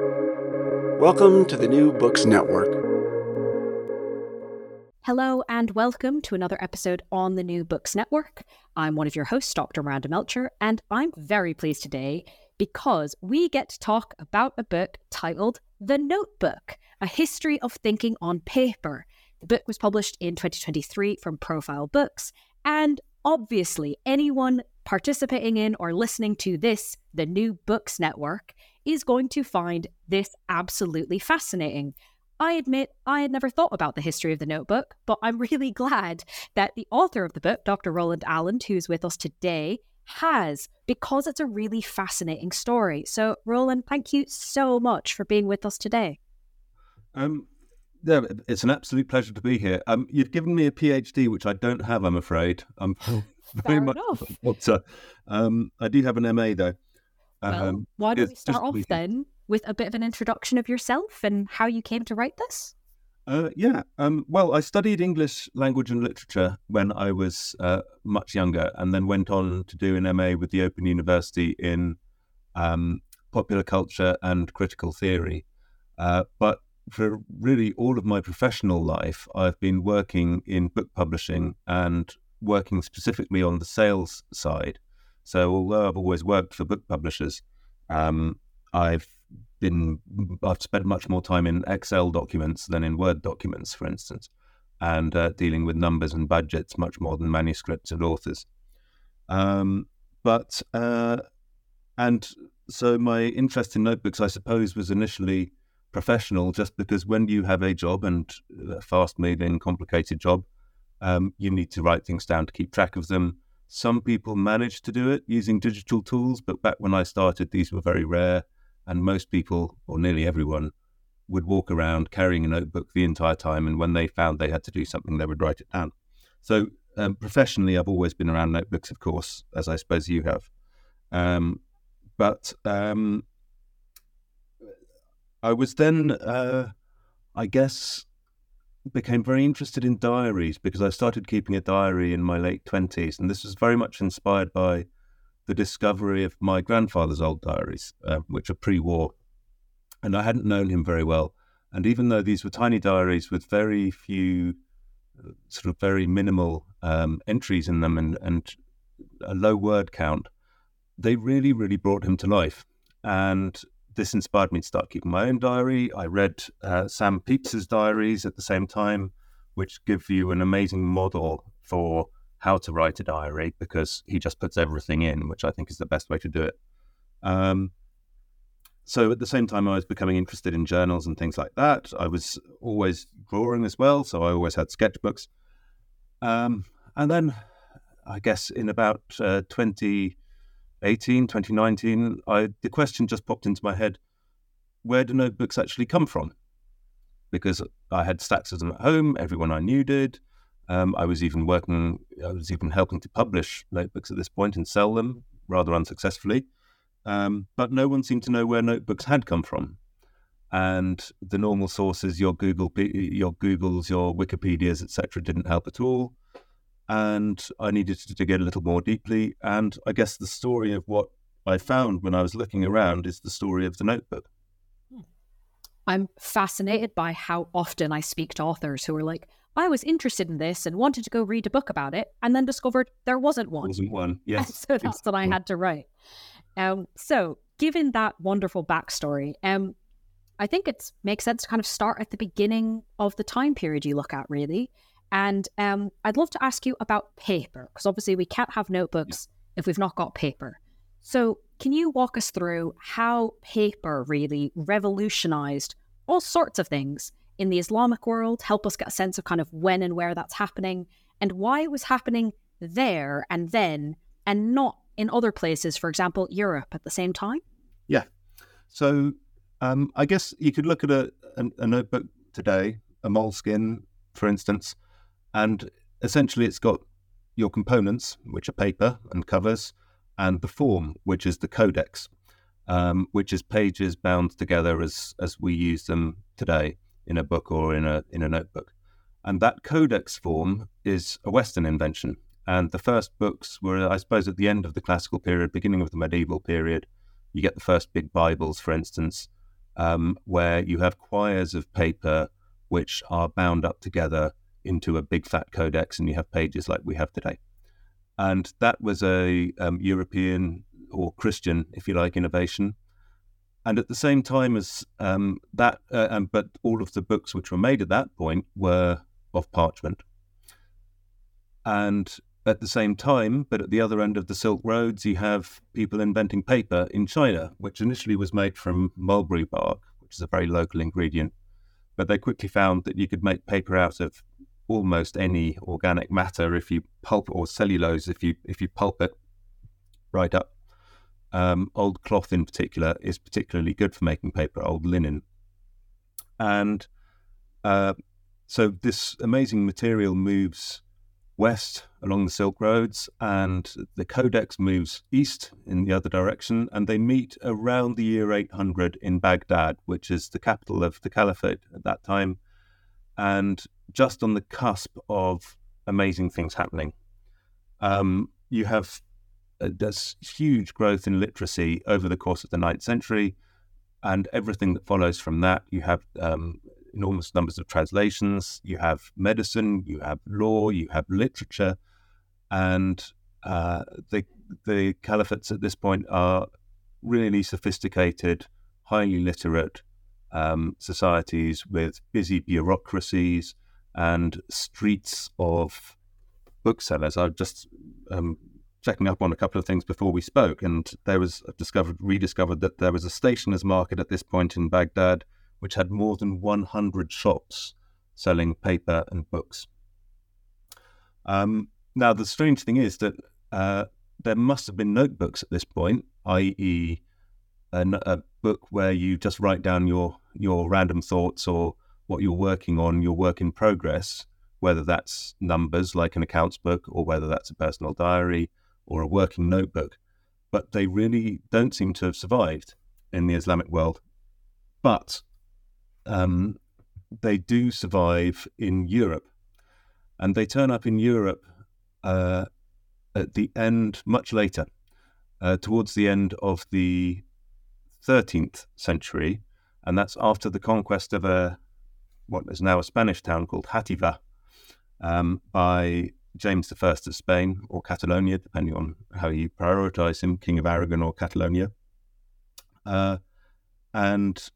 Welcome to the New Books Network. Hello, and welcome to another episode on the New Books Network. I'm one of your hosts, Dr. Miranda Melcher, and I'm very pleased today because we get to talk about a book titled The Notebook A History of Thinking on Paper. The book was published in 2023 from Profile Books, and obviously, anyone participating in or listening to this, the New Books Network, is going to find this absolutely fascinating. I admit I had never thought about the history of the notebook, but I'm really glad that the author of the book, Dr. Roland Allen, who's with us today, has because it's a really fascinating story. So, Roland, thank you so much for being with us today. Um, yeah, it's an absolute pleasure to be here. Um, you've given me a PhD, which I don't have, I'm afraid. I'm very Fair much enough. Um, I do have an MA though. Well, Um, why don't we start off then with a bit of an introduction of yourself and how you came to write this? Uh, yeah. Um, well, I studied English language and literature when I was uh, much younger, and then went on to do an MA with the Open University in um, popular culture and critical theory. Uh, but for really all of my professional life, I've been working in book publishing and working specifically on the sales side. So, although I've always worked for book publishers, um, I've been I've spent much more time in Excel documents than in Word documents, for instance, and uh, dealing with numbers and budgets much more than manuscripts and authors. Um, but uh, and so my interest in notebooks, I suppose, was initially professional, just because when you have a job and a fast-moving, complicated job, um, you need to write things down to keep track of them. Some people manage to do it using digital tools, but back when I started, these were very rare and most people, or nearly everyone, would walk around carrying a notebook the entire time. And when they found they had to do something, they would write it down. So, um, professionally, I've always been around notebooks, of course, as I suppose you have. Um, but um, I was then, uh, I guess, became very interested in diaries because I started keeping a diary in my late 20s. And this was very much inspired by the discovery of my grandfather's old diaries, uh, which are pre war. And I hadn't known him very well. And even though these were tiny diaries with very few, sort of very minimal um, entries in them and, and a low word count, they really, really brought him to life. And this inspired me to start keeping my own diary. I read uh, Sam Pepys's diaries at the same time, which give you an amazing model for how to write a diary because he just puts everything in, which I think is the best way to do it. Um, so at the same time, I was becoming interested in journals and things like that. I was always drawing as well, so I always had sketchbooks. Um, and then, I guess in about uh, 2018, 2019, I, the question just popped into my head: Where do notebooks actually come from? Because I had stacks of them at home. Everyone I knew did. Um, I was even working, I was even helping to publish notebooks at this point and sell them rather unsuccessfully. Um, but no one seemed to know where notebooks had come from. And the normal sources, your Google, your Googles, your Wikipedias, etc., didn't help at all. And I needed to dig in a little more deeply. And I guess the story of what I found when I was looking around is the story of the notebook. I'm fascinated by how often I speak to authors who are like, I was interested in this and wanted to go read a book about it, and then discovered there wasn't one. Wasn't one? Yes. so that's what I had to write. Um, so, given that wonderful backstory, um, I think it makes sense to kind of start at the beginning of the time period you look at, really. And um, I'd love to ask you about paper, because obviously we can't have notebooks if we've not got paper. So, can you walk us through how paper really revolutionized all sorts of things in the Islamic world? Help us get a sense of kind of when and where that's happening and why it was happening there and then and not in other places, for example, Europe at the same time? Yeah. So um, I guess you could look at a, a, a notebook today, a Moleskine, for instance, and essentially it's got your components, which are paper and covers, and the form, which is the codex, um, which is pages bound together as as we use them today in a book or in a in a notebook. And that codex form is a Western invention. And the first books were, I suppose, at the end of the classical period, beginning of the medieval period. You get the first big Bibles, for instance, um, where you have quires of paper which are bound up together into a big fat codex, and you have pages like we have today. And that was a um, European or Christian, if you like, innovation. And at the same time as um, that, uh, um, but all of the books which were made at that point were of parchment. And at the same time, but at the other end of the Silk Roads, you have people inventing paper in China, which initially was made from mulberry bark, which is a very local ingredient. But they quickly found that you could make paper out of almost any organic matter if you pulp or cellulose if you if you pulp it right up. Um, old cloth in particular is particularly good for making paper, old linen. And uh, so this amazing material moves west along the Silk Roads, and the Codex moves east in the other direction, and they meet around the year 800 in Baghdad, which is the capital of the Caliphate at that time, and just on the cusp of amazing things happening. Um, you have uh, there's huge growth in literacy over the course of the ninth century, and everything that follows from that. You have um, enormous numbers of translations. You have medicine, you have law, you have literature, and uh, the the caliphates at this point are really sophisticated, highly literate um, societies with busy bureaucracies and streets of booksellers. I've just um, checking up on a couple of things before we spoke, and there was discovered rediscovered that there was a stationer's market at this point in Baghdad which had more than 100 shops selling paper and books. Um, now, the strange thing is that uh, there must have been notebooks at this point, i.e., a, a, book where you just write down your your random thoughts or what you're working on, your work in progress, whether that's numbers like an accounts book or whether that's a personal diary or a working notebook. But they really don't seem to have survived in the Islamic world. But um, they do survive in Europe. And they turn up in Europe uh, at the end, much later, uh, towards the end of the 13th century. And that's after the conquest of a what is now a Spanish town called Játiva um, by James I of Spain or Catalonia, depending on how you prioritize him, King of Aragon or Catalonia. Uh, and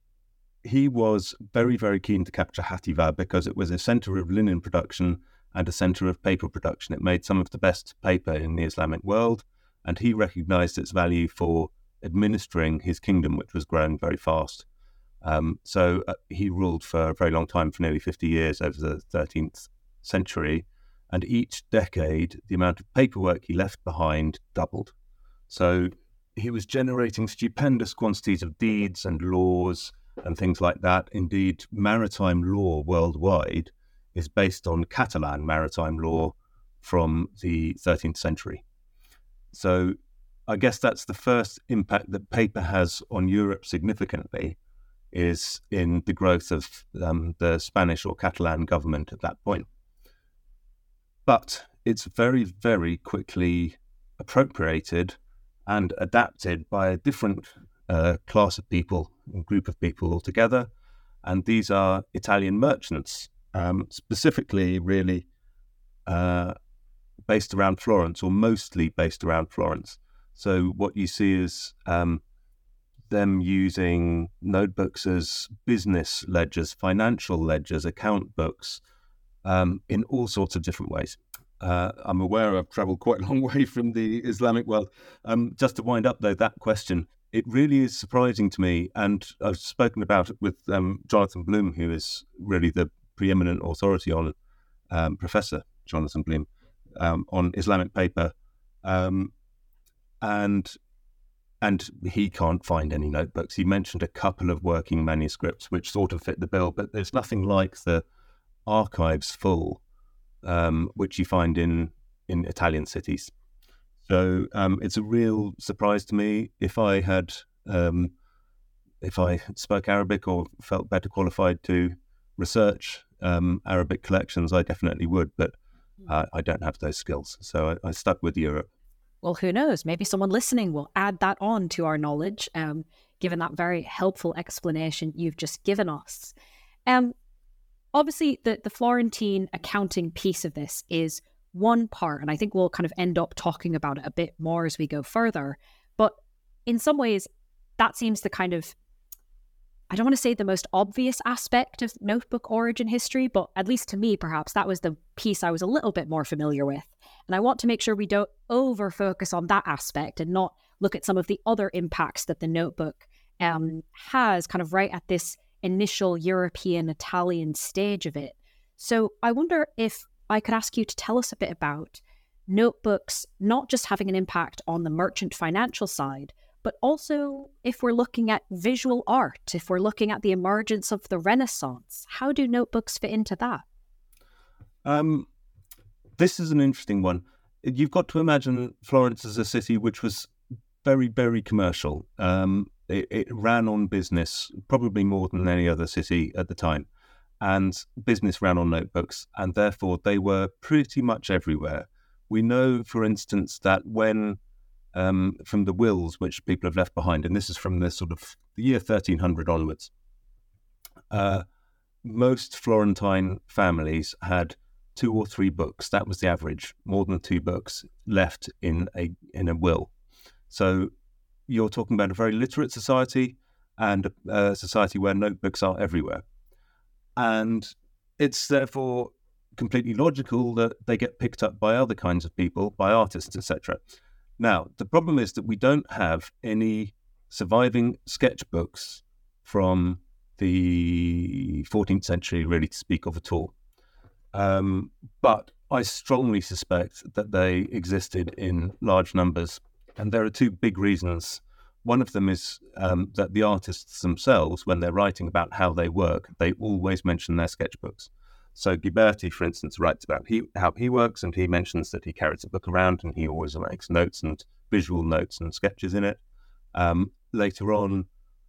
he was very, very keen to capture Játiva because it was a center of linen production and a center of paper production. It made some of the best paper in the Islamic world, and he recognized its value for administering his kingdom, which was growing very fast. Um, so uh, he ruled for a very long time, for nearly 50 years over the 13th century. And each decade, the amount of paperwork he left behind doubled. So he was generating stupendous quantities of deeds and laws and things like that. Indeed, maritime law worldwide is based on Catalan maritime law from the 13th century. So I guess that's the first impact that paper has on Europe significantly is in the growth of um, the Spanish or Catalan government at that point. But it's very, very quickly appropriated and adapted by a different uh, class of people group of people altogether. And these are Italian merchants, um, specifically, really uh, based around Florence, or mostly based around Florence. So, what you see is um, them using notebooks as business ledgers, financial ledgers, account books um, in all sorts of different ways. Uh, I'm aware I've traveled quite a long way from the Islamic world. Um, just to wind up, though, that question it really is surprising to me, and I've spoken about it with um, Jonathan Bloom, who is really the preeminent authority on um, Professor Jonathan Bloom um, on Islamic paper, um, and and he can't find any notebooks. He mentioned a couple of working manuscripts which sort of fit the bill, but there's nothing like the archives full, um, which you find in in Italian cities. So um, it's a real surprise to me. If I had, um, if I spoke Arabic or felt better qualified to research um, Arabic collections, I definitely would. But hmm. uh, I don't have those skills, so I, I, stuck with Europe. Well, who knows? Maybe someone listening will add that on to our knowledge. Um, given that very helpful explanation you've just given us. Um, obviously, the, the Florentine accounting piece of this is one part, and I think we'll kind of end up talking about it a bit more as we go further. But in some ways, that seems the kind of I don't want to say the most obvious aspect of notebook origin history, but at least to me, perhaps that was the piece I was a little bit more familiar with. And I want to make sure we don't over focus on that aspect and not look at some of the other impacts that the notebook um, has kind of right at this initial European Italian stage of it. So I wonder if I could ask you to tell us a bit about notebooks not just having an impact on the merchant financial side, but also if we're looking at visual art, if we're looking at the emergence of the Renaissance, how do notebooks fit into that? Um, this is an interesting one. You've got to imagine Florence as a city which was very, very commercial. Um, it, it ran on business, probably more than any other city at the time. And business ran on notebooks, and therefore they were pretty much everywhere. We know, for instance, that when um, from the wills which people have left behind, and this is from the sort of the year 1300 onwards. Uh, most Florentine families had two or three books. That was the average. More than two books left in a in a will. So you're talking about a very literate society and a society where notebooks are everywhere, and it's therefore completely logical that they get picked up by other kinds of people, by artists, etc. Now, the problem is that we don't have any surviving sketchbooks from the 14th century, really, to speak of at all. Um, but I strongly suspect that they existed in large numbers. And there are two big reasons. One of them is um, that the artists themselves, when they're writing about how they work, they always mention their sketchbooks. So Ghiberti, for instance, writes about he, how he works, and he mentions that he carries a book around and he always makes notes and visual notes and sketches in it. Um, later on,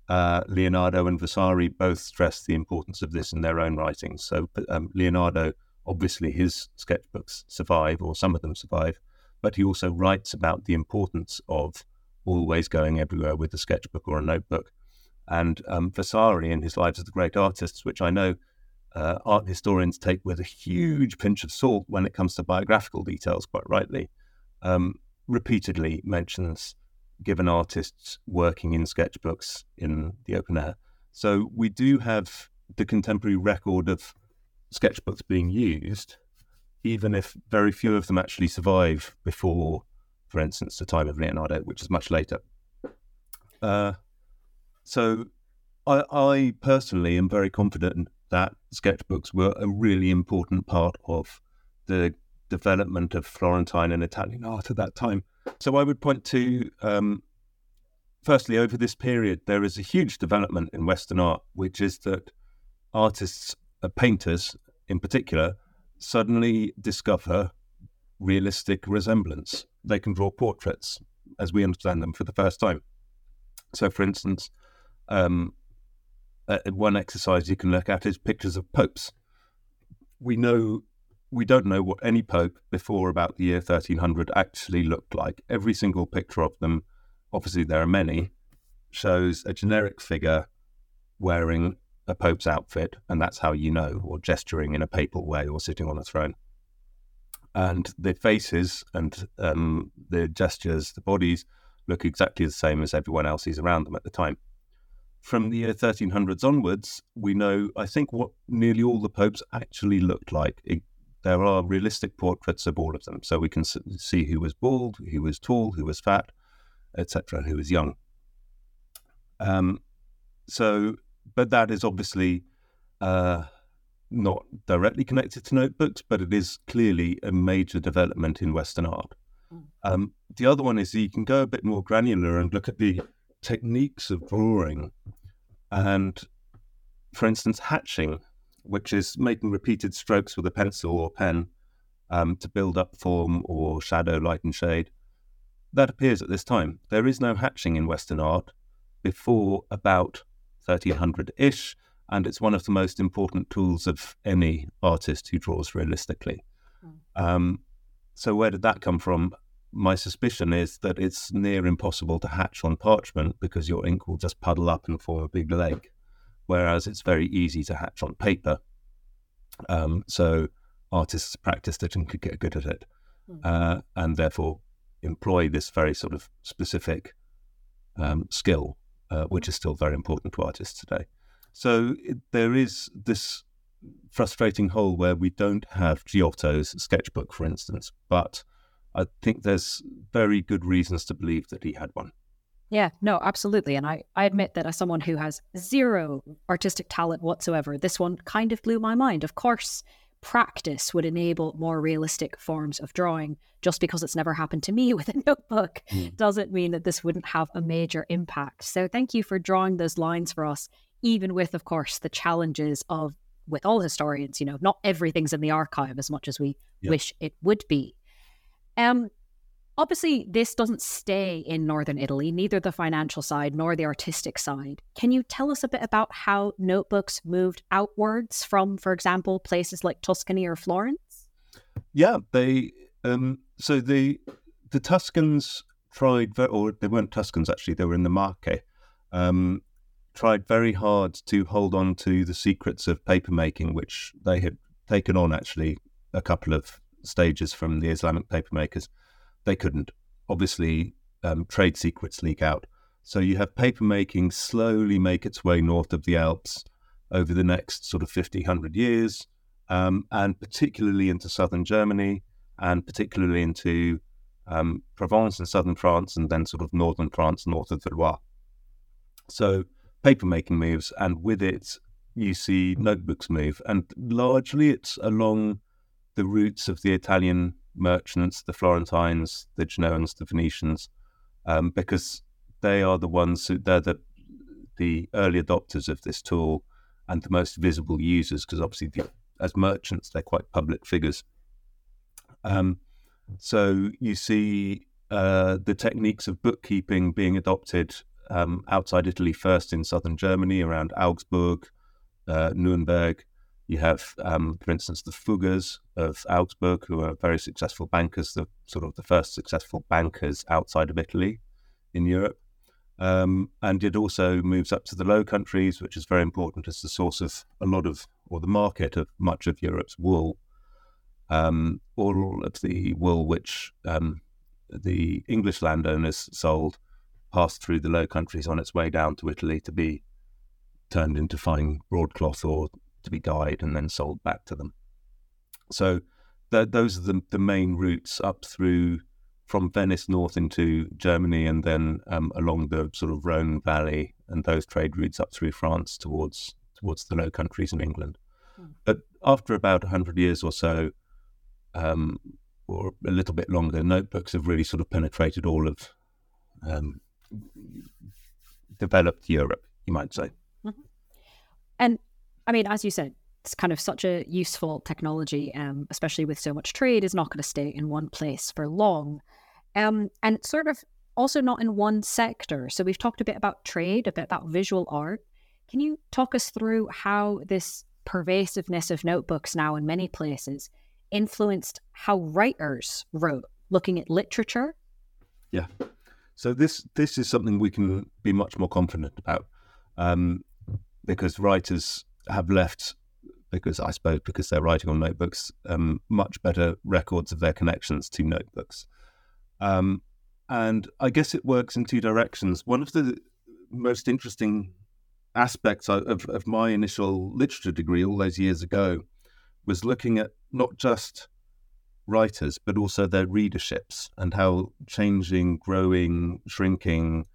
uh, Leonardo and Vasari both stress the importance of this in their own writings. So um, Leonardo, obviously, his sketchbooks survive, or some of them survive, but he also writes about the importance of always going everywhere with a sketchbook or a notebook. And um, Vasari, in his Lives of the Great Artists, which I know uh, art historians take with a huge pinch of salt when it comes to biographical details, quite rightly, um, repeatedly mentions given artists working in sketchbooks in the open air. So we do have the contemporary record of sketchbooks being used, even if very few of them actually survive before, for instance, the time of Leonardo, which is much later. Uh, so I, I personally am very confident that sketchbooks were a really important part of the development of Florentine and Italian art at that time. So I would point to, um, firstly, over this period, there is a huge development in Western art, which is that artists, uh, painters in particular, suddenly discover realistic resemblance. They can draw portraits as we understand them for the first time. So, for instance, um, uh, one exercise you can look at is pictures of popes. We know we don't know what any pope before about the year 1300 actually looked like. Every single picture of them, obviously there are many, shows a generic figure wearing a pope's outfit, and that's how you know, or gesturing in a papal way or sitting on a throne. And the faces and um, the gestures, the bodies look exactly the same as everyone else's around them at the time from the year 1300s onwards, we know, I think, what nearly all the popes actually looked like. It, there are realistic portraits of all of them. So we can see who was bald, who was tall, who was fat, etc., who was young. Um, so, but that is obviously uh, not directly connected to notebooks, but it is clearly a major development in Western art. Hmm. Um, the other one is you can go a bit more granular and look at the techniques of drawing and, for instance, hatching, which is making repeated strokes with a pencil or pen um, to build up form or shadow, light, and shade. That appears at this time. There is no hatching in Western art before about 1300 ish, and it's one of the most important tools of any artist who draws realistically. Mm. Um, so, where did that come from? My suspicion is that it's near impossible to hatch on parchment because your ink will just puddle up and form a big lake, whereas it's very easy to hatch on paper. Um, so artists practiced it and could get good at it, mm. uh, and therefore employ this very sort of specific um, skill, uh, which is still very important to artists today. So it, there is this frustrating hole where we don't have Giotto's sketchbook, for instance, but I think there's very good reasons to believe that he had one. Yeah, no, absolutely. And I, I admit that as someone who has zero artistic talent whatsoever, this one kind of blew my mind. Of course, practice would enable more realistic forms of drawing. Just because it's never happened to me with a notebook mm. doesn't mean that this wouldn't have a major impact. So thank you for drawing those lines for us, even with, of course, the challenges of, with all historians, you know, not everything's in the archive as much as we yep. wish it would be. Um, obviously, this doesn't stay in northern Italy, neither the financial side nor the artistic side. Can you tell us a bit about how notebooks moved outwards from, for example, places like Tuscany or Florence? Yeah, they. Um, so the the Tuscans tried, or they weren't Tuscans actually; they were in the Marche. Um, tried very hard to hold on to the secrets of papermaking, which they had taken on actually a couple of stages from the Islamic papermakers. They couldn't. Obviously, um, trade secrets leak out. So you have papermaking slowly make its way north of the Alps over the next sort of 50, 100 years, um, and particularly into southern Germany and particularly into um, Provence and southern France, and then sort of northern France, north of the Loire. So papermaking moves, and with it, you see notebooks move. And largely it's along the routes of the Italian merchants, the Florentines, the Genoans, the Venetians, um, because they are the ones who they're the the early adopters of this tool and the most visible users, because obviously the, as merchants they're quite public figures. Um, so you see uh, the techniques of bookkeeping being adopted um, outside Italy first in southern Germany around Augsburg, uh, Nuremberg, you have, um, for instance, the Fuggers of Augsburg, who are very successful bankers, the sort of the first successful bankers outside of Italy in Europe. Um, and it also moves up to the Low Countries, which is very important as the source of a lot of, or the market of much of Europe's wool. Um, all of the wool which um, the English landowners sold passed through the Low Countries on its way down to Italy to be turned into fine broadcloth or to be dyed and then sold back to them. So th- those are the, the main routes up through from Venice north into Germany and then um, along the sort of Rhone Valley and those trade routes up through France towards towards the Low Countries and England. Mm. But after about 100 years or so, um, or a little bit longer, notebooks have really sort of penetrated all of um, developed Europe, you might say. Mm-hmm. And I mean, as you said, it's kind of such a useful technology, um, especially with so much trade, is not going to stay in one place for long. Um, and it's sort of also not in one sector. So we've talked a bit about trade, a bit about visual art. Can you talk us through how this pervasiveness of notebooks now in many places influenced how writers wrote, looking at literature? Yeah. So this this is something we can be much more confident about um, because writers have left because I suppose because they're writing on notebooks, um, much better records of their connections to notebooks. Um, and I guess it works in two directions. One of the most interesting aspects of, of my initial literature degree all those years ago was looking at not just writers, but also their readerships and how changing, growing, shrinking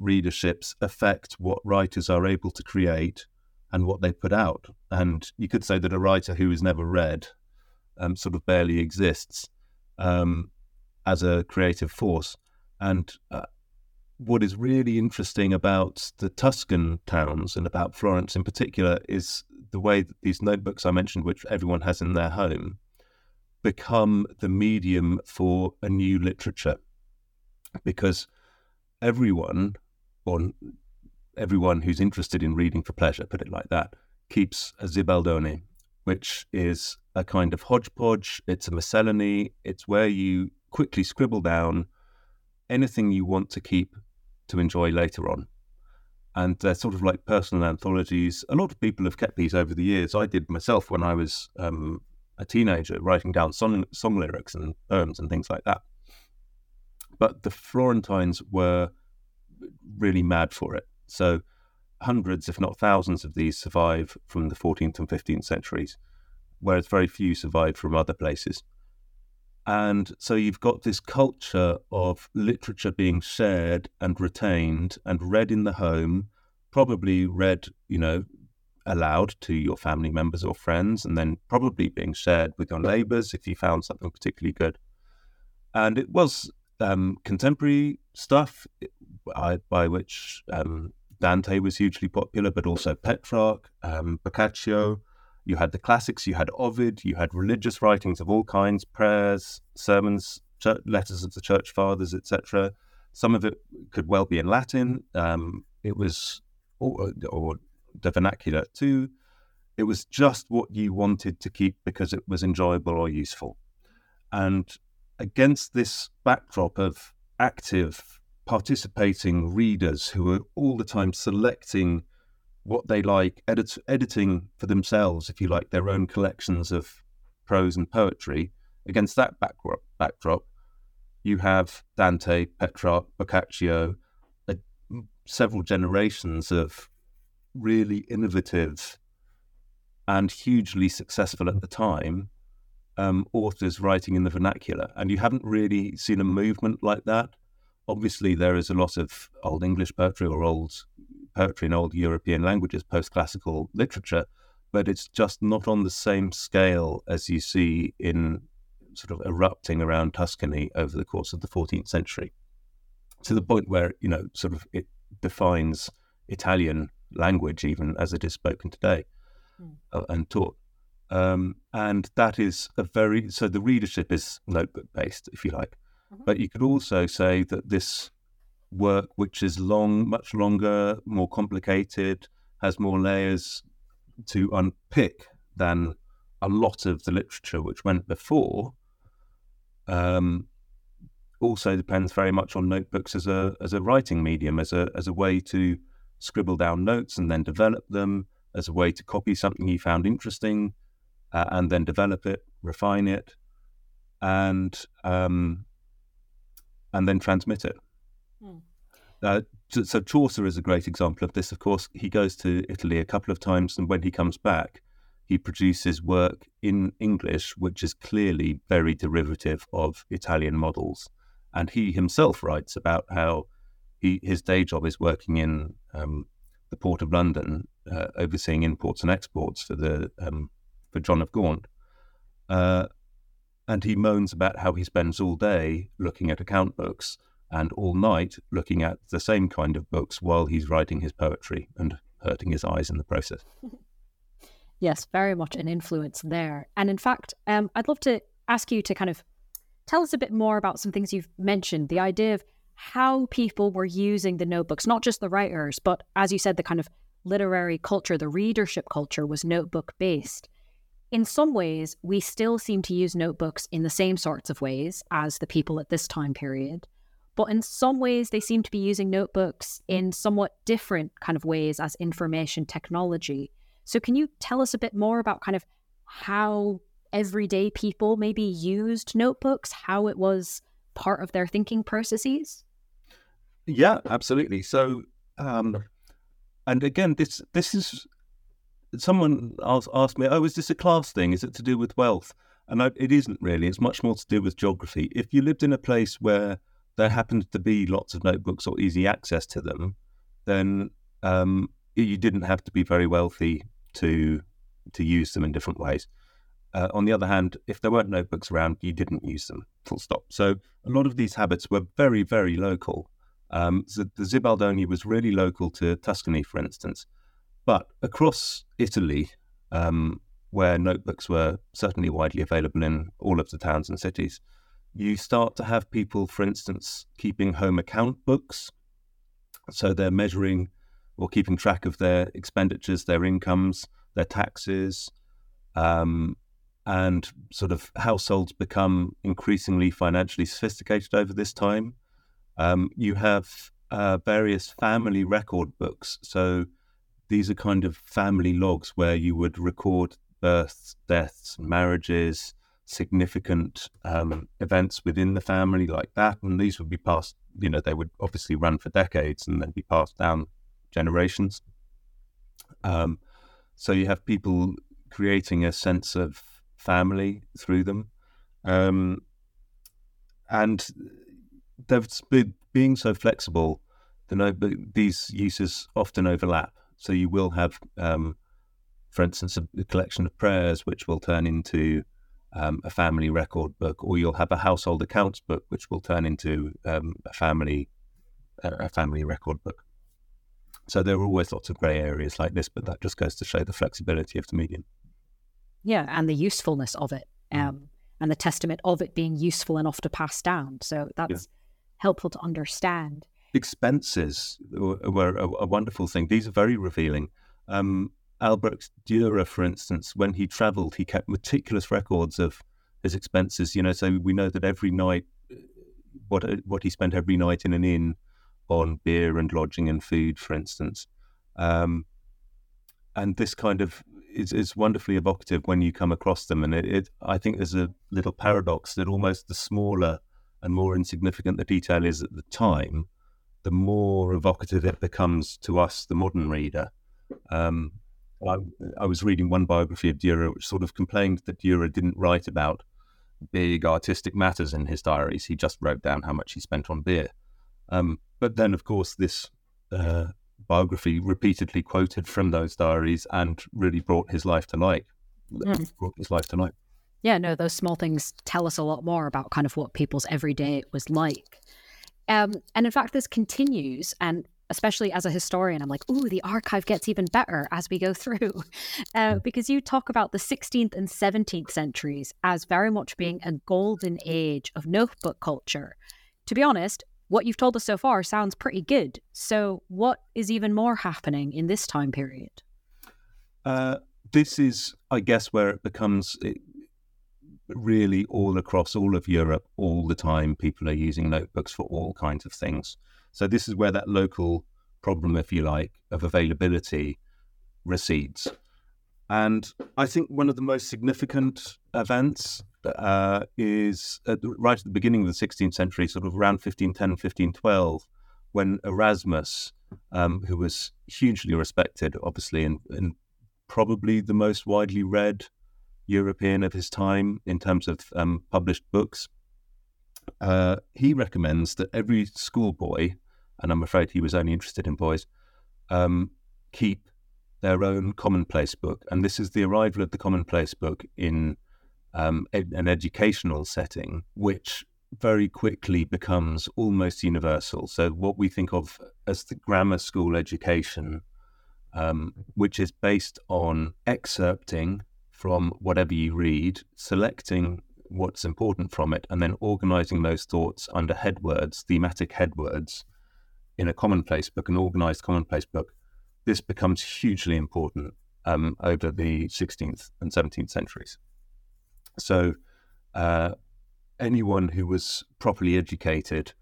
readerships affect what writers are able to create and what they put out. And you could say that a writer who is never read um, sort of barely exists um, as a creative force. And uh, what is really interesting about the Tuscan towns and about Florence in particular is the way that these notebooks I mentioned, which everyone has in their home, become the medium for a new literature. Because everyone, or everyone who's interested in reading for pleasure, put it like that, keeps a Zibaldone, which is a kind of hodgepodge. It's a miscellany. It's where you quickly scribble down anything you want to keep to enjoy later on. And they're sort of like personal anthologies. A lot of people have kept these over the years. I did myself when I was um, a teenager, writing down song, song lyrics and poems and things like that. But the Florentines were really mad for it. So hundreds, if not thousands, of these survive from the 14th and 15th centuries, whereas very few survive from other places. And so you've got this culture of literature being shared and retained and read in the home, probably read, you know, aloud to your family members or friends, and then probably being shared with your neighbors if you found something particularly good. And it was um, contemporary stuff by, by which um, Dante was hugely popular, but also Petrarch, um, Boccaccio. You had the classics, you had Ovid, you had religious writings of all kinds, prayers, sermons, church, letters of the church fathers, etc. Some of it could well be in Latin. Um, it was, or, or the vernacular too. It was just what you wanted to keep because it was enjoyable or useful. And against this backdrop of active participating readers who are all the time selecting what they like, edit, editing for themselves, if you like, their own collections of prose and poetry. Against that backdrop, backdrop you have Dante, Petrarch, Boccaccio, a, several generations of really innovative and hugely successful at the time um, authors writing in the vernacular. And you haven't really seen a movement like that obviously there is a lot of old English poetry or old poetry in old European languages, post classical literature, but it's just not on the same scale as you see in sort of erupting around Tuscany over the course of the 14th century. To the point where, you know, sort of it defines Italian language even as it is spoken today mm. uh, and taught. Um, and that is a very, so the readership is notebook based, if you like. Mm-hmm. But you could also say that this work, which is long, much longer, more complicated, has more layers to unpick than a lot of the literature which went before, um, also depends very much on notebooks as a as a writing medium, as a as a way to scribble down notes and then develop them, as a way to copy something you found interesting, uh, and then develop it, refine it, and um, and then transmit it. Mm. Uh, so Chaucer is a great example of this. Of course, he goes to Italy a couple of times, and when he comes back, he produces work in English, which is clearly very derivative of Italian models. And he himself writes about how he, his day job is working in um, the port of London, uh, overseeing imports and exports for the um, for John of Gaunt. Uh, and he moans about how he spends all day looking at account books and all night looking at the same kind of books while he's writing his poetry and hurting his eyes in the process. yes, very much an influence there. And in fact, um, I'd love to ask you to kind of tell us a bit more about some things you've mentioned the idea of how people were using the notebooks, not just the writers, but as you said, the kind of literary culture, the readership culture was notebook based. In some ways, we still seem to use notebooks in the same sorts of ways as the people at this time period. But in some ways, they seem to be using notebooks in somewhat different kind of ways as information technology. So, can you tell us a bit more about kind of how everyday people maybe used notebooks, how it was part of their thinking processes? Yeah, absolutely. So, um, and again, this this is someone asked, me, "Oh, is this a class thing? Is it to do with wealth?" And I, it isn't really. It's much more to do with geography. If you lived in a place where there happened to be lots of notebooks or easy access to them, then um, you didn't have to be very wealthy to to use them in different ways. Uh, on the other hand, if there weren't notebooks around, you didn't use them. Full stop. So a lot of these habits were very, very local. Um, so the Zibaldoni was really local to Tuscany, for instance. But across Italy, um, where notebooks were certainly widely available in all of the towns and cities, you start to have people, for instance, keeping home account books. So they're measuring or keeping track of their expenditures, their incomes, their taxes, um, and sort of households become increasingly financially sophisticated over this time. Um, you have uh, various family record books. So these are kind of family logs where you would record births, deaths, marriages, significant um, events within the family like that. And these would be passed, you know, they would obviously run for decades and then be passed down generations. Um, so you have people creating a sense of family through them. Um, and they've been, being so flexible, the, these uses often overlap. So you will have, um, for instance, a, a, collection of prayers, which will turn into um, a family record book, or you'll have a household accounts book, which will turn into um, a family a family record book. So there are always lots of grey areas like this, but that just goes to show the flexibility of the medium. Yeah, and the usefulness of it, mm. um, and the testament of it being useful enough to pass down. So that's yeah. helpful to understand. Expenses were a, a, wonderful thing. These are very revealing. Um, Albrecht Dürer, for instance, when he travelled, he kept meticulous records of his expenses. You know, so we know that every night, what what he spent every night in an inn on beer and lodging and food, for instance. Um, and this kind of is, is wonderfully evocative when you come across them. And it, it, I think there's a little paradox that almost the smaller and more insignificant the detail is at the time, the more evocative it becomes to us, the modern reader. Um, I, I, was reading one biography of Dürer, which sort of complained that Dürer didn't write about big artistic matters in his diaries. He just wrote down how much he spent on beer. Um, but then, of course, this uh, biography repeatedly quoted from those diaries and really brought his life to light. Mm. Brought his life to light. Yeah, no, those small things tell us a lot more about kind of what people's everyday was like. Um, and in fact, this continues, and especially as a historian, I'm like, ooh, the archive gets even better as we go through. Uh, because you talk about the 16th and 17th centuries as very much being a golden age of notebook culture. To be honest, what you've told us so far sounds pretty good. So, what is even more happening in this time period? Uh, this is, I guess, where it becomes it, really all across all of Europe, all the time. People are using notebooks for all kinds of things. So, this is where that local problem, if you like, of availability recedes. And I think one of the most significant events uh, is at, right at the beginning of the 16th century, sort of around 1510, 1512, when Erasmus, um, who was hugely respected, obviously, and, and, probably the most widely read European of his time in terms of um, published books, uh, he recommends that every schoolboy, and I'm afraid he was only interested in boys, um, keep their own commonplace book. And this is the arrival of the commonplace book in um, ed- an educational setting, which very quickly becomes almost universal. So, what we think of as the grammar school education, um, which is based on excerpting from whatever you read, selecting what's important from it, and then organizing those thoughts under headwords, thematic headwords, in a commonplace book, an organized commonplace book. This becomes hugely important um, over the 16th and 17th centuries. So, uh, anyone who was properly educated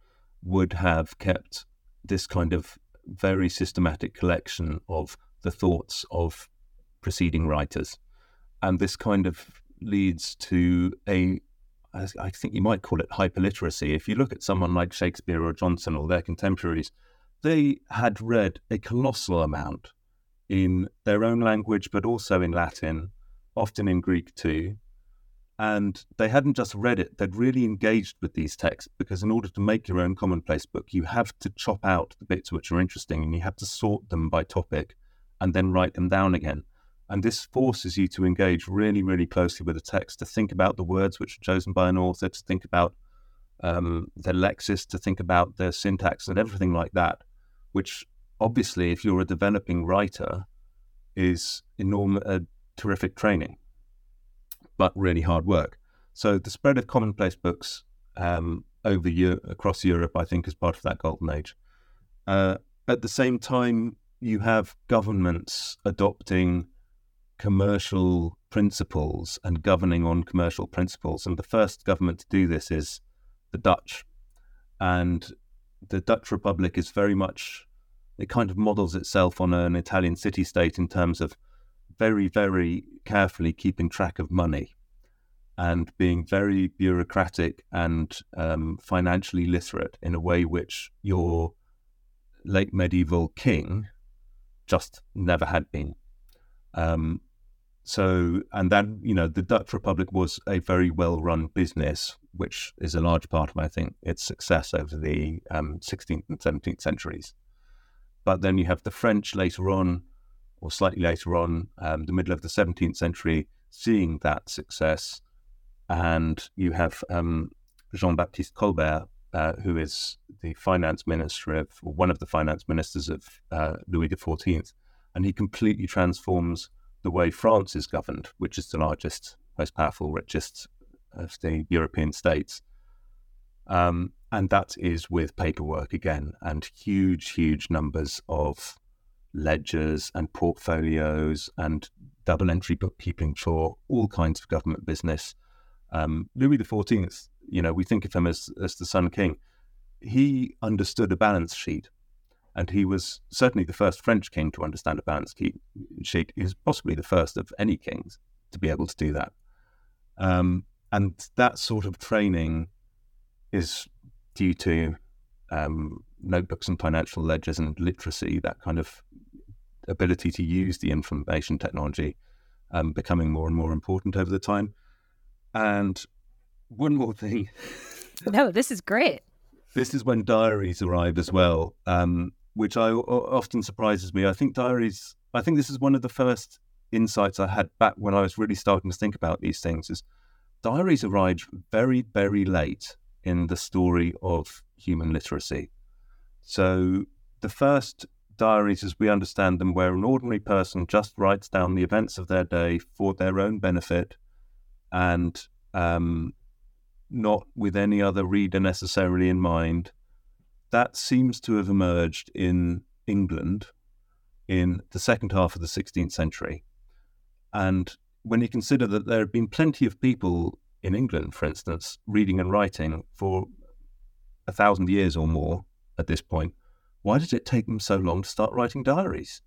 would have kept this kind of very systematic collection of the thoughts of preceding writers. And this kind of leads to a, I think you might call it hyperliteracy. If you look at someone like Shakespeare or Jonson or their contemporaries, they had read a colossal amount in their own language, but also in Latin, often in Greek too. And they hadn't just read it, they'd really engaged with these texts because, in order to make your own commonplace book, you have to chop out the bits which are interesting and you have to sort them by topic and then write them down again. And this forces you to engage really, really closely with the text, to think about the words which are chosen by an author, to think about um, their lexis, to think about their syntax and everything like that, which obviously, if you're a developing writer, is enormous, uh, terrific training but really hard work. So the spread of commonplace books um, over Europe, across Europe, I think, is part of that golden age. Uh, at the same time, you have governments adopting commercial principles and governing on commercial principles. And the first government to do this is the Dutch. And the Dutch Republic is very much, it kind of models itself on an Italian city state in terms of very, very carefully keeping track of money and being very bureaucratic and um, financially literate in a way which your late medieval king just never had been. Um, so, and that, you know, the Dutch Republic was a very well run business, which is a large part of, I think, its success over the um, 16th and 17th centuries. But then you have the French later on, or slightly later on, um, the middle of the 17th century, seeing that success. And you have um, Jean Baptiste Colbert, uh, who is the finance minister of, or one of the finance ministers of uh, Louis XIV. And he completely transforms the way France is governed, which is the largest, most powerful, richest of the European states. Um, and that is with paperwork again and huge, huge numbers of ledgers and portfolios and double entry bookkeeping for all kinds of government business. Um, Louis XIV, you know, we think of him as, as the Sun King. He understood a balance sheet and he was certainly the first French king to understand a balance sheet. He was possibly the first of any kings to be able to do that. Um, and that sort of training is due to um, notebooks and financial ledgers and literacy, that kind of ability to use the information technology um, becoming more and more important over the time. And one more thing. no, this is great. This is when diaries arrive as well. Um, which I often surprises me. I think diaries. I think this is one of the first insights I had back when I was really starting to think about these things. Is diaries arrived very, very late in the story of human literacy. So the first diaries, as we understand them, where an ordinary person just writes down the events of their day for their own benefit, and um, not with any other reader necessarily in mind that seems to have emerged in England in the second half of the 16th century. And when you consider that there have been plenty of people in England, for instance, reading and writing for a thousand years or more at this point, why did it take them so long to start writing diaries?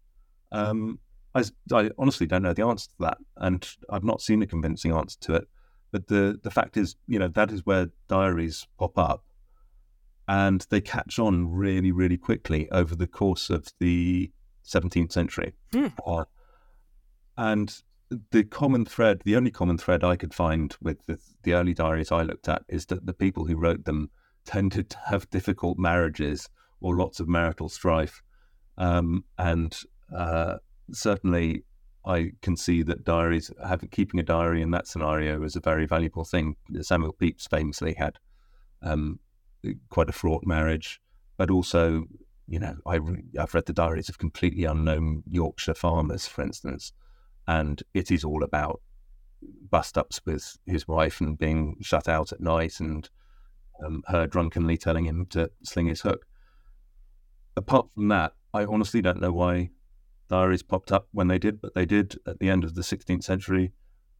Um, I, I, honestly don't know the answer to that, and I've not seen a convincing answer to it. But the the fact is, you know, that is where diaries pop up, and they catch on really, really quickly over the course of the 17th century. Mm. Uh, and the common thread, the only common thread I could find with the, the, early diaries I looked at is that the people who wrote them tended to have difficult marriages or lots of marital strife. Um, and uh, certainly, I can see that diaries, having keeping a diary in that scenario is a very valuable thing. Samuel Pepys famously had um, quite a fraught marriage, but also, you know, I I've read the diaries of completely unknown Yorkshire farmers, for instance, and it is all about bust ups with his wife and being shut out at night and um, her drunkenly telling him to sling his hook. Apart from that, I honestly don't know why diaries popped up when they did, but they did at the end of the 16th century,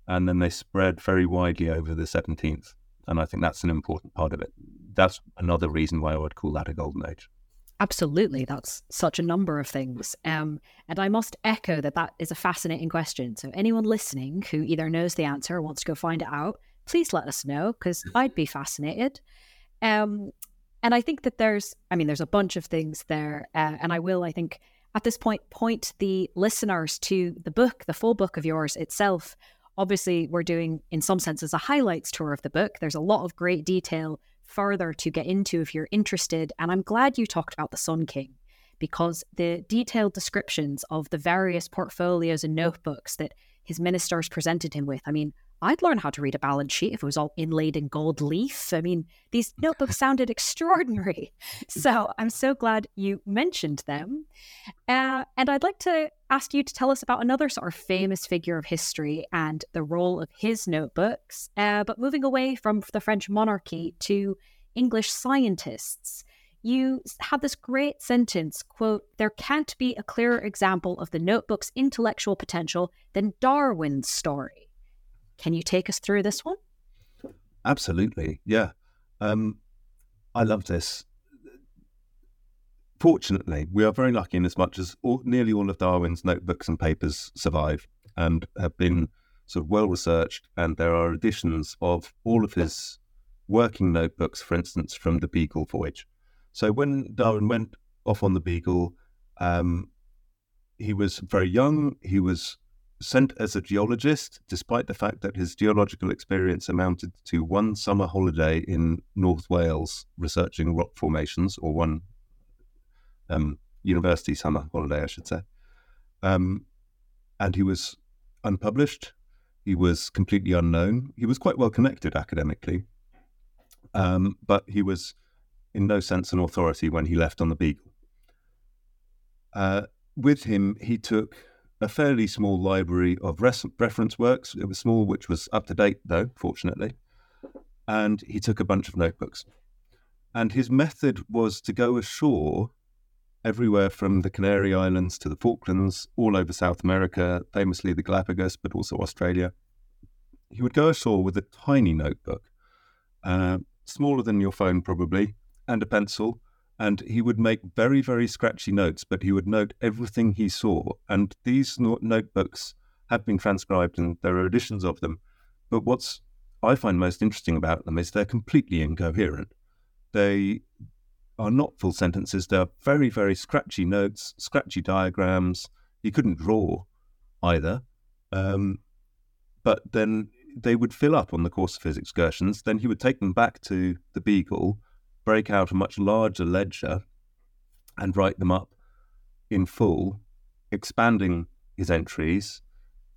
and then they spread very widely over the 17th. And I think that's an important part of it that's another reason why I would call that a golden age. Absolutely, that's such a number of things. Um, and I must echo that that is a fascinating question. So, anyone listening who either knows the answer or wants to go find it out, please let us know because I'd be fascinated. Um, and I think that there's, I mean, there's a bunch of things there. Uh, and I will, I think, at this point, point the listeners to the book, the full book of yours itself. Obviously, we're doing, in some senses, a highlights tour of the book. There's a lot of great detail further to get into if you're interested. And I'm glad you talked about the Sun King because the detailed descriptions of the various portfolios and notebooks that his ministers presented him with. I mean, I'd learn how to read a balance sheet if it was all inlaid in gold leaf. I mean, these notebooks sounded extraordinary. So I'm so glad you mentioned them. Uh, and I'd like to ask you to tell us about another sort of famous figure of history and the role of his notebooks. Uh, but moving away from the French monarchy to English scientists you have this great sentence quote there can't be a clearer example of the notebook's intellectual potential than darwin's story Can you take us through this one? Absolutely, yeah. Um, I love this. Fortunately, we are very lucky in as much as all, nearly all of Darwin's notebooks and papers survive and have been sort of well researched. And there are editions of all of his working notebooks, for instance, from the Beagle voyage. So when Darwin went off on the Beagle, um, he was very young. He was sent as a geologist, despite the fact that his geological experience amounted to one summer holiday in North Wales researching rock formations, or one um, university summer holiday, I should say. Um, and he was unpublished. He was completely unknown. He was quite well connected academically, um, but he was in no sense an authority when he left on the Beagle. Uh, with him, he took a fairly small library of res- reference works. It was small, which was up to date, though, fortunately. And he took a bunch of notebooks. And his method was to go ashore everywhere from the Canary Islands to the Falklands, all over South America, famously the Galapagos, but also Australia. He would go ashore with a tiny notebook, uh, smaller than your phone probably, and a pencil. And he would make very, very scratchy notes, but he would note everything he saw. And these notebooks have been transcribed, and there are editions of them. But what's I find most interesting about them is they're completely incoherent. They are not full sentences. They're very, very scratchy notes, scratchy diagrams. He couldn't draw either. Um, but then they would fill up on the course of his excursions. Then he would take them back to the Beagle, break out a much larger ledger, and write them up in full, expanding his entries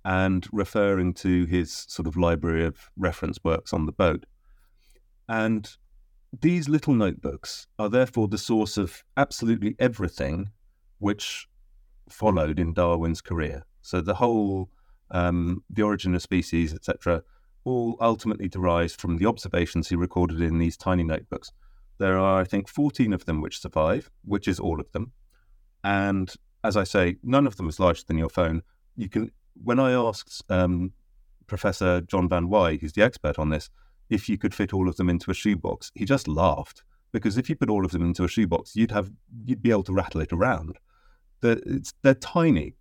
and referring to his sort of library of reference works on the boat. And these little notebooks are therefore the source of absolutely everything which followed in Darwin's career. So the whole, um, the origin of species, etc., all ultimately derives from the observations he recorded in these tiny notebooks. There are, I think, 14 of them which survive, which is all of them. And as I say, none of them is larger than your phone. You can, when I asked um, Professor John Van Wyhe, who's the expert on this, if you could fit all of them into a shoebox. He just laughed because if you put all of them into a shoebox, you'd have you'd be able to rattle it around. They're, they're tiny,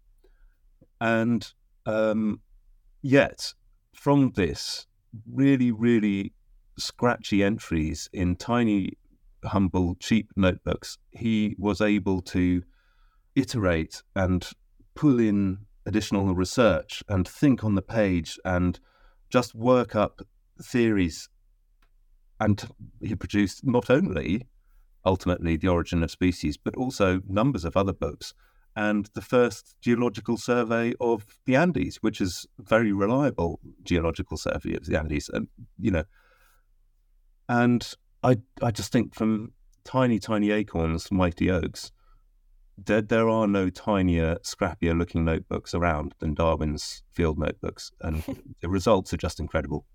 and um, yet from this really really scratchy entries in tiny, humble, cheap notebooks, he was able to iterate and pull in additional research and think on the page and just work up theories, and he produced not only ultimately the origin of species, but also numbers of other books and the first geological survey of the Andes, which is a very reliable geological survey of the Andes, and you know, and I I just think from tiny tiny acorns, mighty oaks, there there are no tinier, scrappier looking notebooks around than Darwin's field notebooks, and the results are just incredible.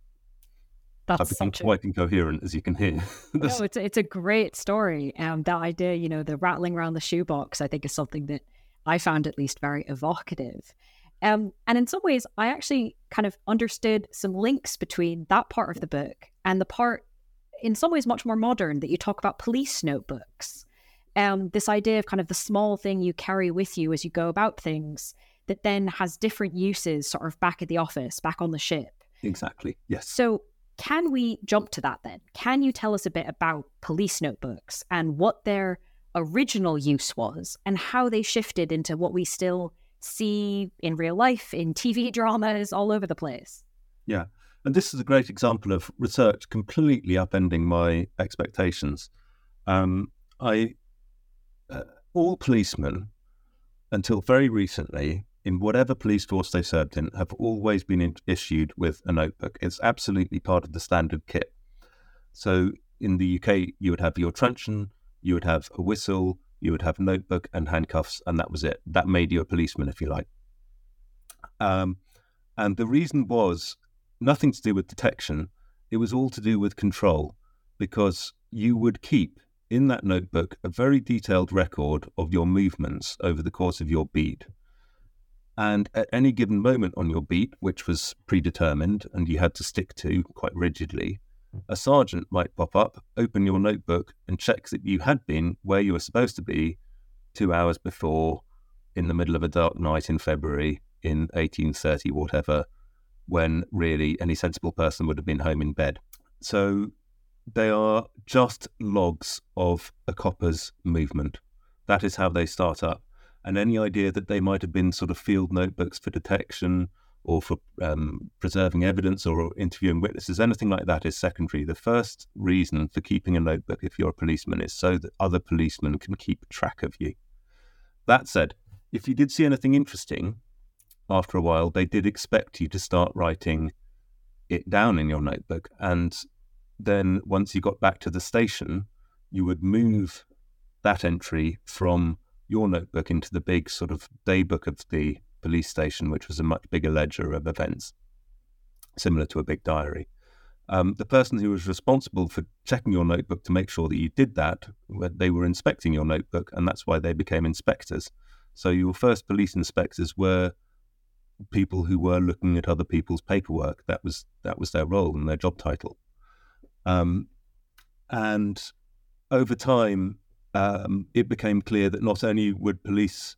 That's I've become quite a... incoherent, as you can hear. no, it's a, it's a great story. Um, that idea, you know, the rattling around the shoebox, I think is something that I found at least very evocative. Um, and in some ways, I actually kind of understood some links between that part of the book and the part, in some ways, much more modern that you talk about police notebooks. Um, this idea of kind of the small thing you carry with you as you go about things that then has different uses sort of back at the office, back on the ship. Exactly. Yes. So can we jump to that then? Can you tell us a bit about police notebooks and what their original use was and how they shifted into what we still see in real life, in TV dramas, all over the place? Yeah. And this is a great example of research completely upending my expectations. Um, I, uh, all policemen, until very recently, in whatever police force they served in, have always been in- issued with a notebook. It's absolutely part of the standard kit. So in the UK, you would have your truncheon, you would have a whistle, you would have a notebook and handcuffs, and that was it. That made you a policeman, if you like. Um, and the reason was nothing to do with detection, it was all to do with control, because you would keep in that notebook a very detailed record of your movements over the course of your beat. And at any given moment on your beat, which was predetermined and you had to stick to quite rigidly, a sergeant might pop up, open your notebook, and check that you had been where you were supposed to be two hours before in the middle of a dark night in February in 1830, whatever, when really any sensible person would have been home in bed. So they are just logs of a copper's movement. That is how they start up. And any idea that they might have been sort of field notebooks for detection or for um, preserving evidence or interviewing witnesses, anything like that is secondary. The first reason for keeping a notebook if you're a policeman is so that other policemen can keep track of you. That said, if you did see anything interesting, after a while, they did expect you to start writing it down in your notebook. And then once you got back to the station, you would move that entry from your notebook into the big sort of daybook of the police station, which was a much bigger ledger of events, similar to a big diary. Um, the person who was responsible for checking your notebook to make sure that you did that, they were inspecting your notebook, and that's why they became inspectors. So your first police inspectors were people who were looking at other people's paperwork. That was that was their role and their job title. Um, and over time, um, it became clear that not only would police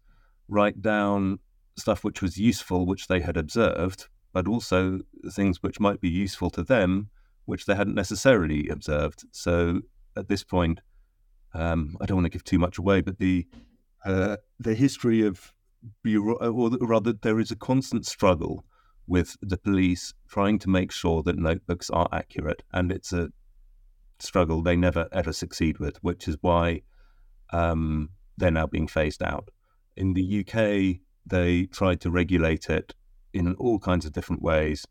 write down stuff which was useful, which they had observed, but also things which might be useful to them, which they hadn't necessarily observed. So at this point, um, I don't want to give too much away, but the uh, the history of bureau, or rather, there is a constant struggle with the police trying to make sure that notebooks are accurate, and it's a struggle they never ever succeed with, which is why um, they're now being phased out. In the UK, they tried to regulate it in all kinds of different ways.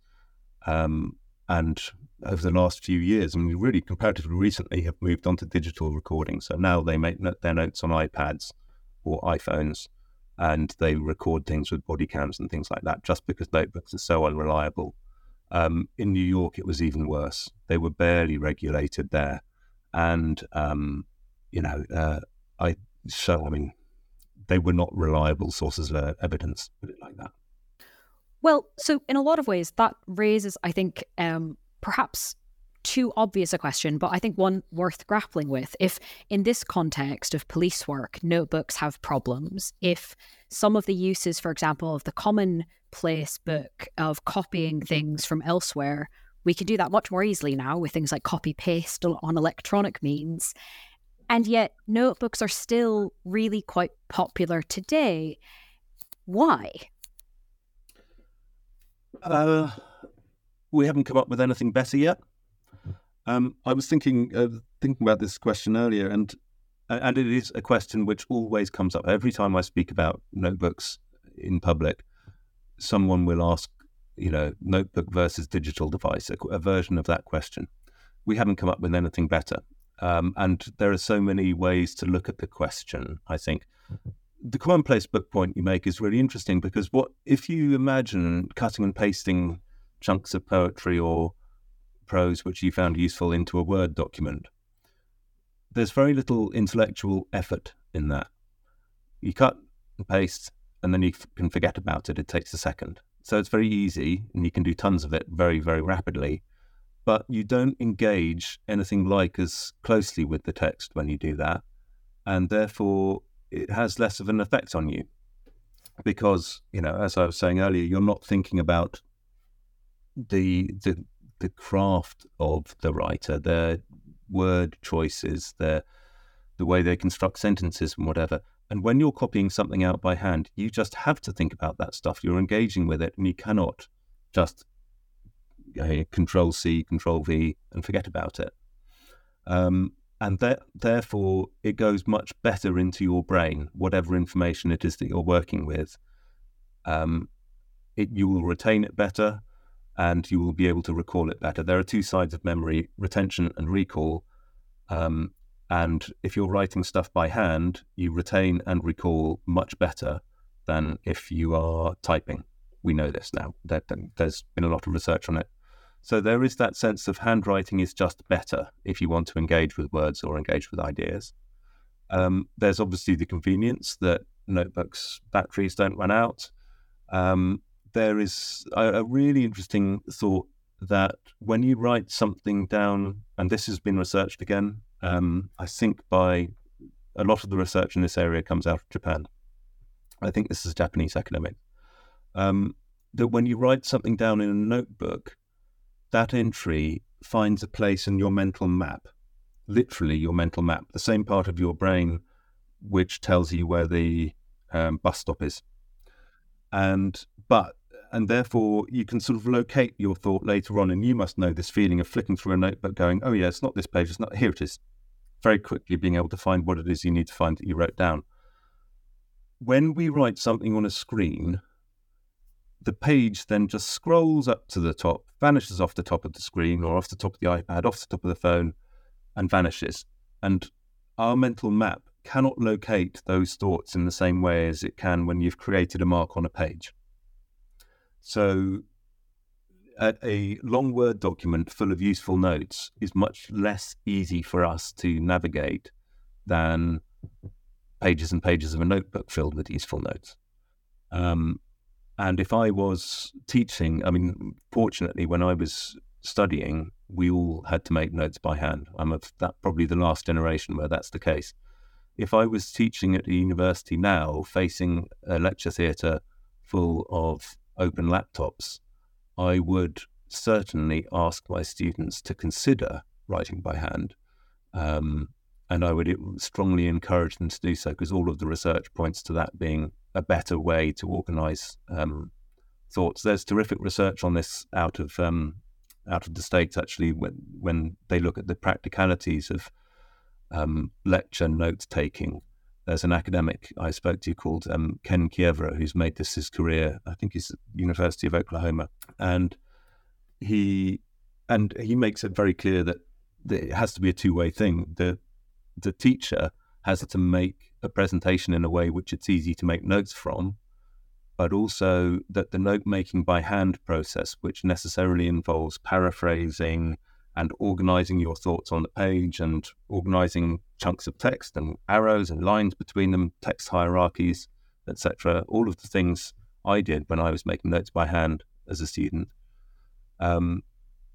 Um, and over the last few years, I mean, really comparatively recently, have moved on to digital recording. So now they make their notes on iPads or iPhones and they record things with body cams and things like that just because notebooks are so unreliable. Um, in New York, it was even worse. They were barely regulated there. And, um, you know, uh, I so I mean, they were not reliable sources of evidence. Put it like that. Well, so in a lot of ways, that raises, I think, um, perhaps too obvious a question, but I think one worth grappling with. If in this context of police work, notebooks have problems, if some of the uses, for example, of the commonplace book of copying things from elsewhere, we can do that much more easily now with things like copy paste on electronic means. And yet, notebooks are still really quite popular today. Why? Uh, we haven't come up with anything better yet. Um, I was thinking uh, thinking about this question earlier, and and it is a question which always comes up every time I speak about notebooks in public. Someone will ask, you know, notebook versus digital device, a, a version of that question. We haven't come up with anything better. Um, and there are so many ways to look at the question, I think. The commonplace book point you make is really interesting because what if you imagine cutting and pasting chunks of poetry or prose which you found useful into a Word document, there's very little intellectual effort in that. You cut and paste, and then you f- can forget about it. It takes a second. So it's very easy, and you can do tons of it very, very rapidly but you don't engage anything like as closely with the text when you do that. And therefore, it has less of an effect on you because, you know, as I was saying earlier, you're not thinking about the, the, the craft of the writer, their word choices, their, the way they construct sentences and whatever. And when you're copying something out by hand, you just have to think about that stuff. You're engaging with it and you cannot just uh, Control C, Control V, and forget about it. Um, and that, therefore, it goes much better into your brain, whatever information it is that you're working with. Um, it, you will retain it better and you will be able to recall it better. There are two sides of memory retention and recall. Um, and if you're writing stuff by hand, you retain and recall much better than if you are typing. We know this now. there's been a lot of research on it. So there is that sense of handwriting is just better if you want to engage with words or engage with ideas. Um, there's obviously the convenience that notebooks batteries don't run out. Um, there is a, a really interesting thought that when you write something down, and this has been researched again, um, I think by a lot of the research in this area comes out of Japan. I think this is a Japanese academic. Um, that when you write something down in a notebook, that entry finds a place in your mental map, literally your mental map, the same part of your brain which tells you where the um, bus stop is. And but and therefore you can sort of locate your thought later on, and you must know this feeling of flicking through a notebook, going, "Oh yeah, it's not this page, it's not here, it is." Very quickly being able to find what it is you need to find that you wrote down. When we write something on a screen, the page then just scrolls up to the top, vanishes off the top of the screen or off the top of the iPad, off the top of the phone, and vanishes. And our mental map cannot locate those thoughts in the same way as it can when you've created a mark on a page. So, a long Word document full of useful notes is much less easy for us to navigate than pages and pages of a notebook filled with useful notes. Um, and if I was teaching, I mean, fortunately, when I was studying, we all had to make notes by hand. I'm of that probably the last generation where that's the case. If I was teaching at a university now, facing a lecture theatre full of open laptops, I would certainly ask my students to consider writing by hand. Um, and I would strongly encourage them to do so because all of the research points to that being a better way to organize um, thoughts. There's terrific research on this out of um, out of the states actually when when they look at the practicalities of um, lecture note taking. There's an academic I spoke to called um, Ken Kiewra who's made this his career. I think he's University of Oklahoma, and he and he makes it very clear that, that it has to be a two way thing. The the teacher has to make a presentation in a way which it's easy to make notes from, but also that the note making by hand process, which necessarily involves paraphrasing and organizing your thoughts on the page and organizing chunks of text and arrows and lines between them, text hierarchies, etc. All of the things I did when I was making notes by hand as a student. Um,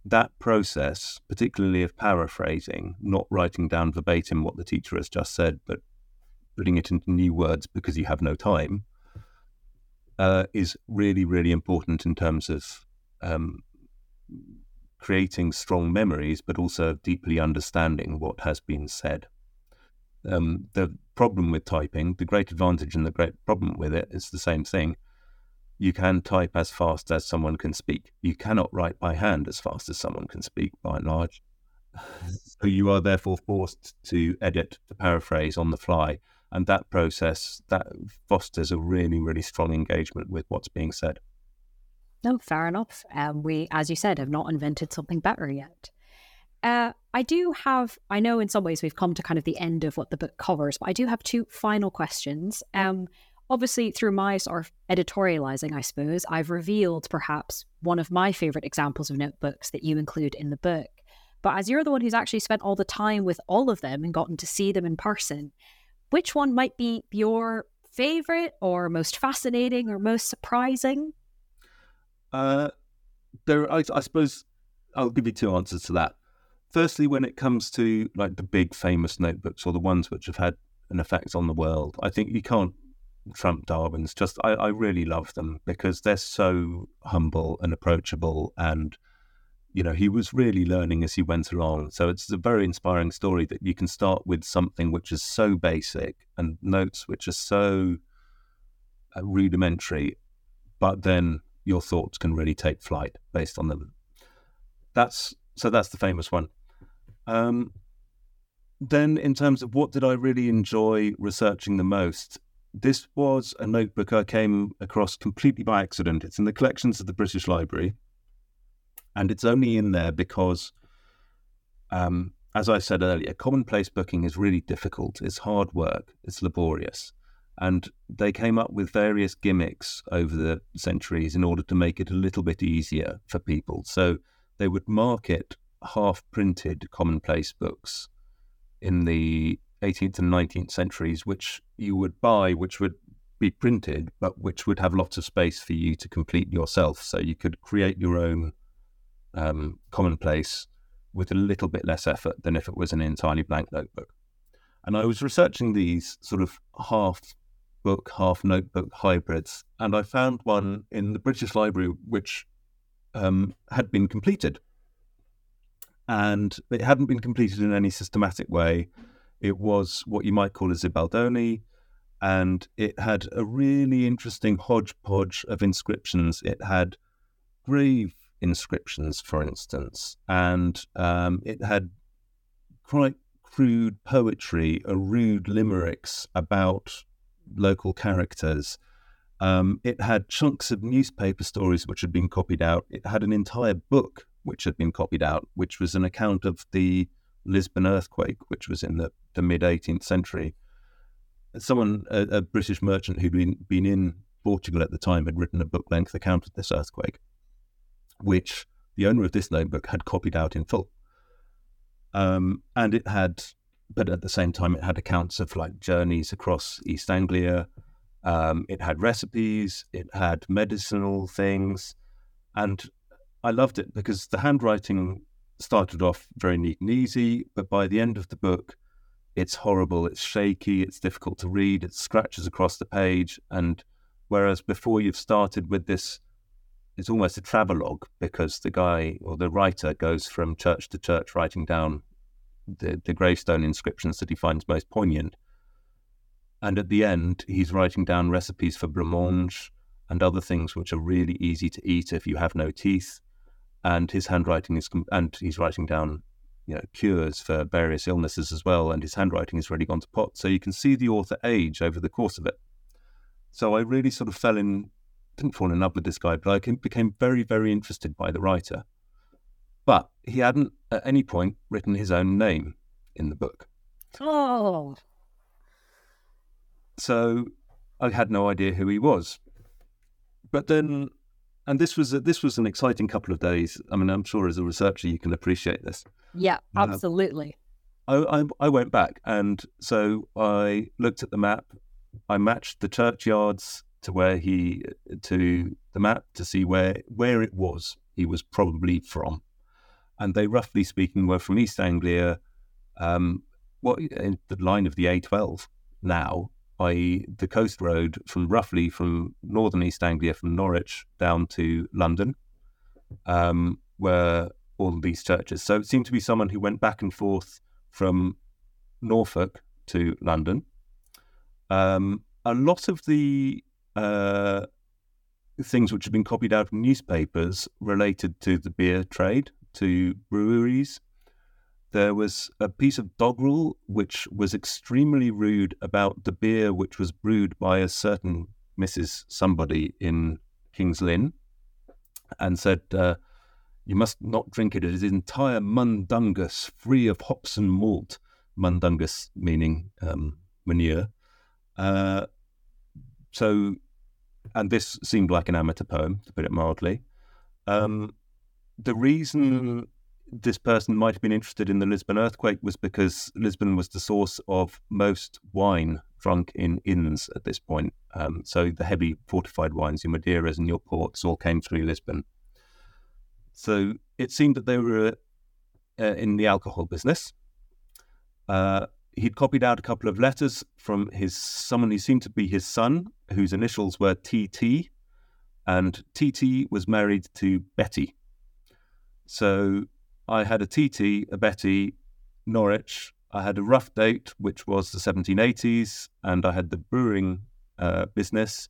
that process, particularly of paraphrasing, not writing down verbatim what the teacher has just said, but putting it into new words because you have no time, uh, is really, really important in terms of um, creating strong memories, but also deeply understanding what has been said. Um, the problem with typing, the great advantage and the great problem with it is the same thing. You can type as fast as someone can speak. You cannot write by hand as fast as someone can speak, by and large. so you are therefore forced to edit, to paraphrase on the fly, and that process that fosters a really really strong engagement with what's being said no fair enough um, we as you said have not invented something better yet uh, I do have, I know in some ways we've come to kind of the end of what the book covers, but I do have two final questions. Um, obviously, through my sort of editorializing, I suppose, I've revealed perhaps one of my favorite examples of notebooks that you include in the book. But as you're the one who's actually spent all the time with all of them and gotten to see them in person, which one might be your favorite or most fascinating or most surprising? Uh, there, I, I suppose I'll give you two answers to that. Firstly, when it comes to like the big famous notebooks or the ones which have had an effect on the world, I think you can't trump Darwin's. Just I, I really love them because they're so humble and approachable and you know, he was really learning as he went along. So it's a very inspiring story that you can start with something which is so basic and notes which are so uh, rudimentary, but then your thoughts can really take flight based on them. That's so that's the famous one. Um, then, in terms of what did I really enjoy researching the most, this was a notebook I came across completely by accident. It's in the collections of the British Library and it's only in there because, um, as I said earlier, commonplace booking is really difficult. It's hard work. It's laborious. And they came up with various gimmicks over the centuries in order to make it a little bit easier for people. So they would market half printed commonplace books in the 18th and 19th centuries, which you would buy, which would be printed, but which would have lots of space for you to complete yourself. So you could create your own um, commonplace with a little bit less effort than if it was an entirely blank notebook. And I was researching these sort of half book, half notebook hybrids, and I found one in the British Library which um, had been completed. And it hadn't been completed in any systematic way. It was what you might call a Zibaldone, and it had a really interesting hodgepodge of inscriptions. It had grave inscriptions, for instance, and um, it had quite crude poetry, a rude limericks about local characters. Um, it had chunks of newspaper stories which had been copied out. It had an entire book which had been copied out, which was an account of the Lisbon earthquake, which was in the, the mid 18th century. Someone, a, a, British merchant who'd been, been in Portugal at the time, had written a book length account of this earthquake, which the owner of this notebook had copied out in full. Um, and it had, but at the same time, it had accounts of like journeys across East Anglia. Um, it had recipes, it had medicinal things. And I loved it because the handwriting started off very neat and easy, but by the end of the book, it's horrible, it's shaky, it's difficult to read, it scratches across the page. And whereas before you've started with this it's almost a travelogue because the guy or the writer goes from church to church writing down the, the gravestone inscriptions that he finds most poignant. And at the end, he's writing down recipes for blancmange and other things which are really easy to eat if you have no teeth. And his handwriting is, and he's writing down, you know, cures for various illnesses as well. And his handwriting has really gone to pot. So you can see the author age over the course of it. So I really sort of fell in, didn't fall in love with this guy, but I became very, very interested by the writer. But he hadn't at any point written his own name in the book. Oh. So I had no idea who he was. But then, and this was a, this was an exciting couple of days. I mean, I'm sure as a researcher you can appreciate this. Yeah, uh, absolutely. Uh, I, I, I went back, and so I looked at the map. I matched the churchyards to where he to the map to see where where it was he was probably from and they roughly speaking were from East Anglia, um, what in the line of the A12 now, i.e., the coast road from roughly from northern East Anglia, from Norwich down to London, um, were all these churches. So it seemed to be someone who went back and forth from Norfolk to London. Um, a lot of the uh, things which have been copied out of newspapers related to the beer trade to breweries. There was a piece of doggerel which was extremely rude about the beer which was brewed by a certain Mrs. Somebody in King's Lynn and said, uh, You must not drink it. It is entire mundungus, free of hops and malt. Mundungus meaning um, manure. Uh, so, and this seemed like an amateur poem, to put it mildly. Um, the reason this person might have been interested in the Lisbon earthquake was because Lisbon was the source of most wine drunk in inns at this point. Um, so the heavy fortified wines, your Madeiras and your ports, all came through Lisbon. So it seemed that they were uh, in the alcohol business. Uh, he'd copied out a couple of letters from his someone who seemed to be his son, whose initials were TT, and TT was married to Betty. So I had a TT, a Betty, Norwich. I had a rough date, which was the 1780s, and I had the brewing uh, business.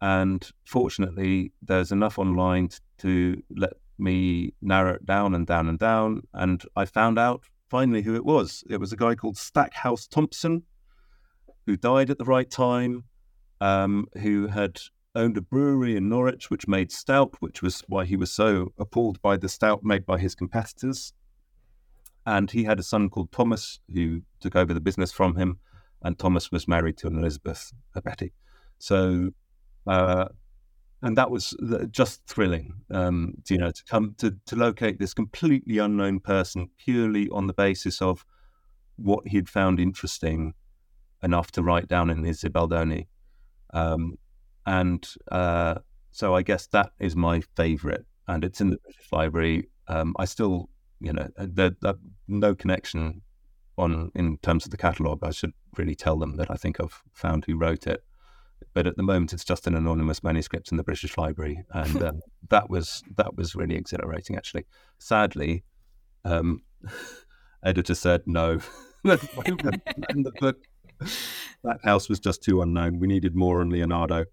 And fortunately, there's enough online to let me narrow it down and down and down. And I found out finally who it was. It was a guy called Stackhouse Thompson, who died at the right time, um, who had owned a brewery in Norwich which made stout, which was why he was so appalled by the stout made by his competitors. And he had a son called Thomas who took over the business from him, and Thomas was married to an Elizabeth, a Betty. So, uh, and that was just thrilling, um, you know, to come to, to locate this completely unknown person purely on the basis of what he'd found interesting enough to write down in his Zibaldone Um, and uh, so I guess that is my favourite, and it's in the British Library. Um, I still, you know, uh, there, there, no connection on in terms of the catalogue. I should really tell them that I think I've found who wrote it, but at the moment it's just an anonymous manuscript in the British Library, and um, that was that was really exhilarating. Actually, sadly, um, editor said no. the book, Stackhouse was just too unknown. We needed more on Leonardo,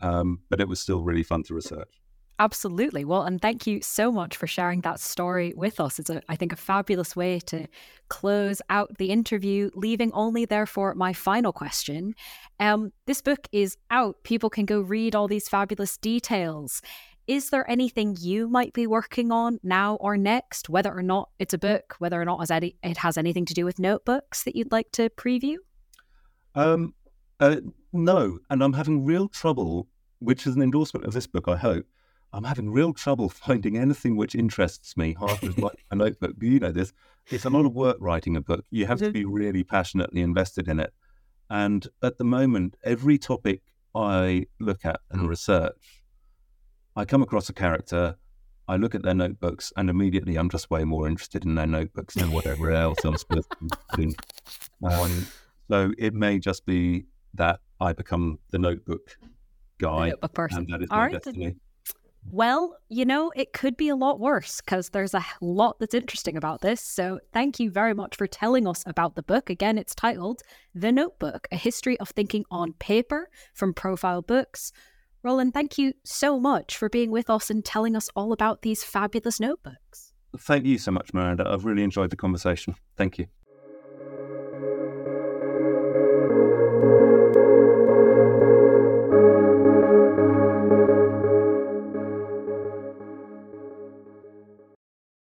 um, but it was still really fun to research. Absolutely. Well, and thank you so much for sharing that story with us. It's, a, I think, a fabulous way to close out the interview, leaving only, therefore, my final question. Um, this book is out. People can go read all these fabulous details. Is there anything you might be working on now or next, whether or not it's a book, whether or not it has anything to do with notebooks that you'd like to preview? Um, uh, no, and I'm having real trouble, which is an endorsement of this book, I hope I'm having real trouble finding anything which interests me half as much a notebook. You know this. It's a lot of work writing a book. You have to be really passionately invested in it. And at the moment, every topic I look at and research, I come across a character, I look at their notebooks, and immediately I'm just way more interested in their notebooks than whatever else I'm supposed to be doing. Um, so it may just be that I become the notebook guy, a person. and that is my right, destiny. Well, you know, it could be a lot worse because there's a lot that's interesting about this. So, thank you very much for telling us about the book. Again, it's titled The Notebook A History of Thinking on Paper from Profile Books. Roland, thank you so much for being with us and telling us all about these fabulous notebooks. Thank you so much, Miranda. I've really enjoyed the conversation. Thank you.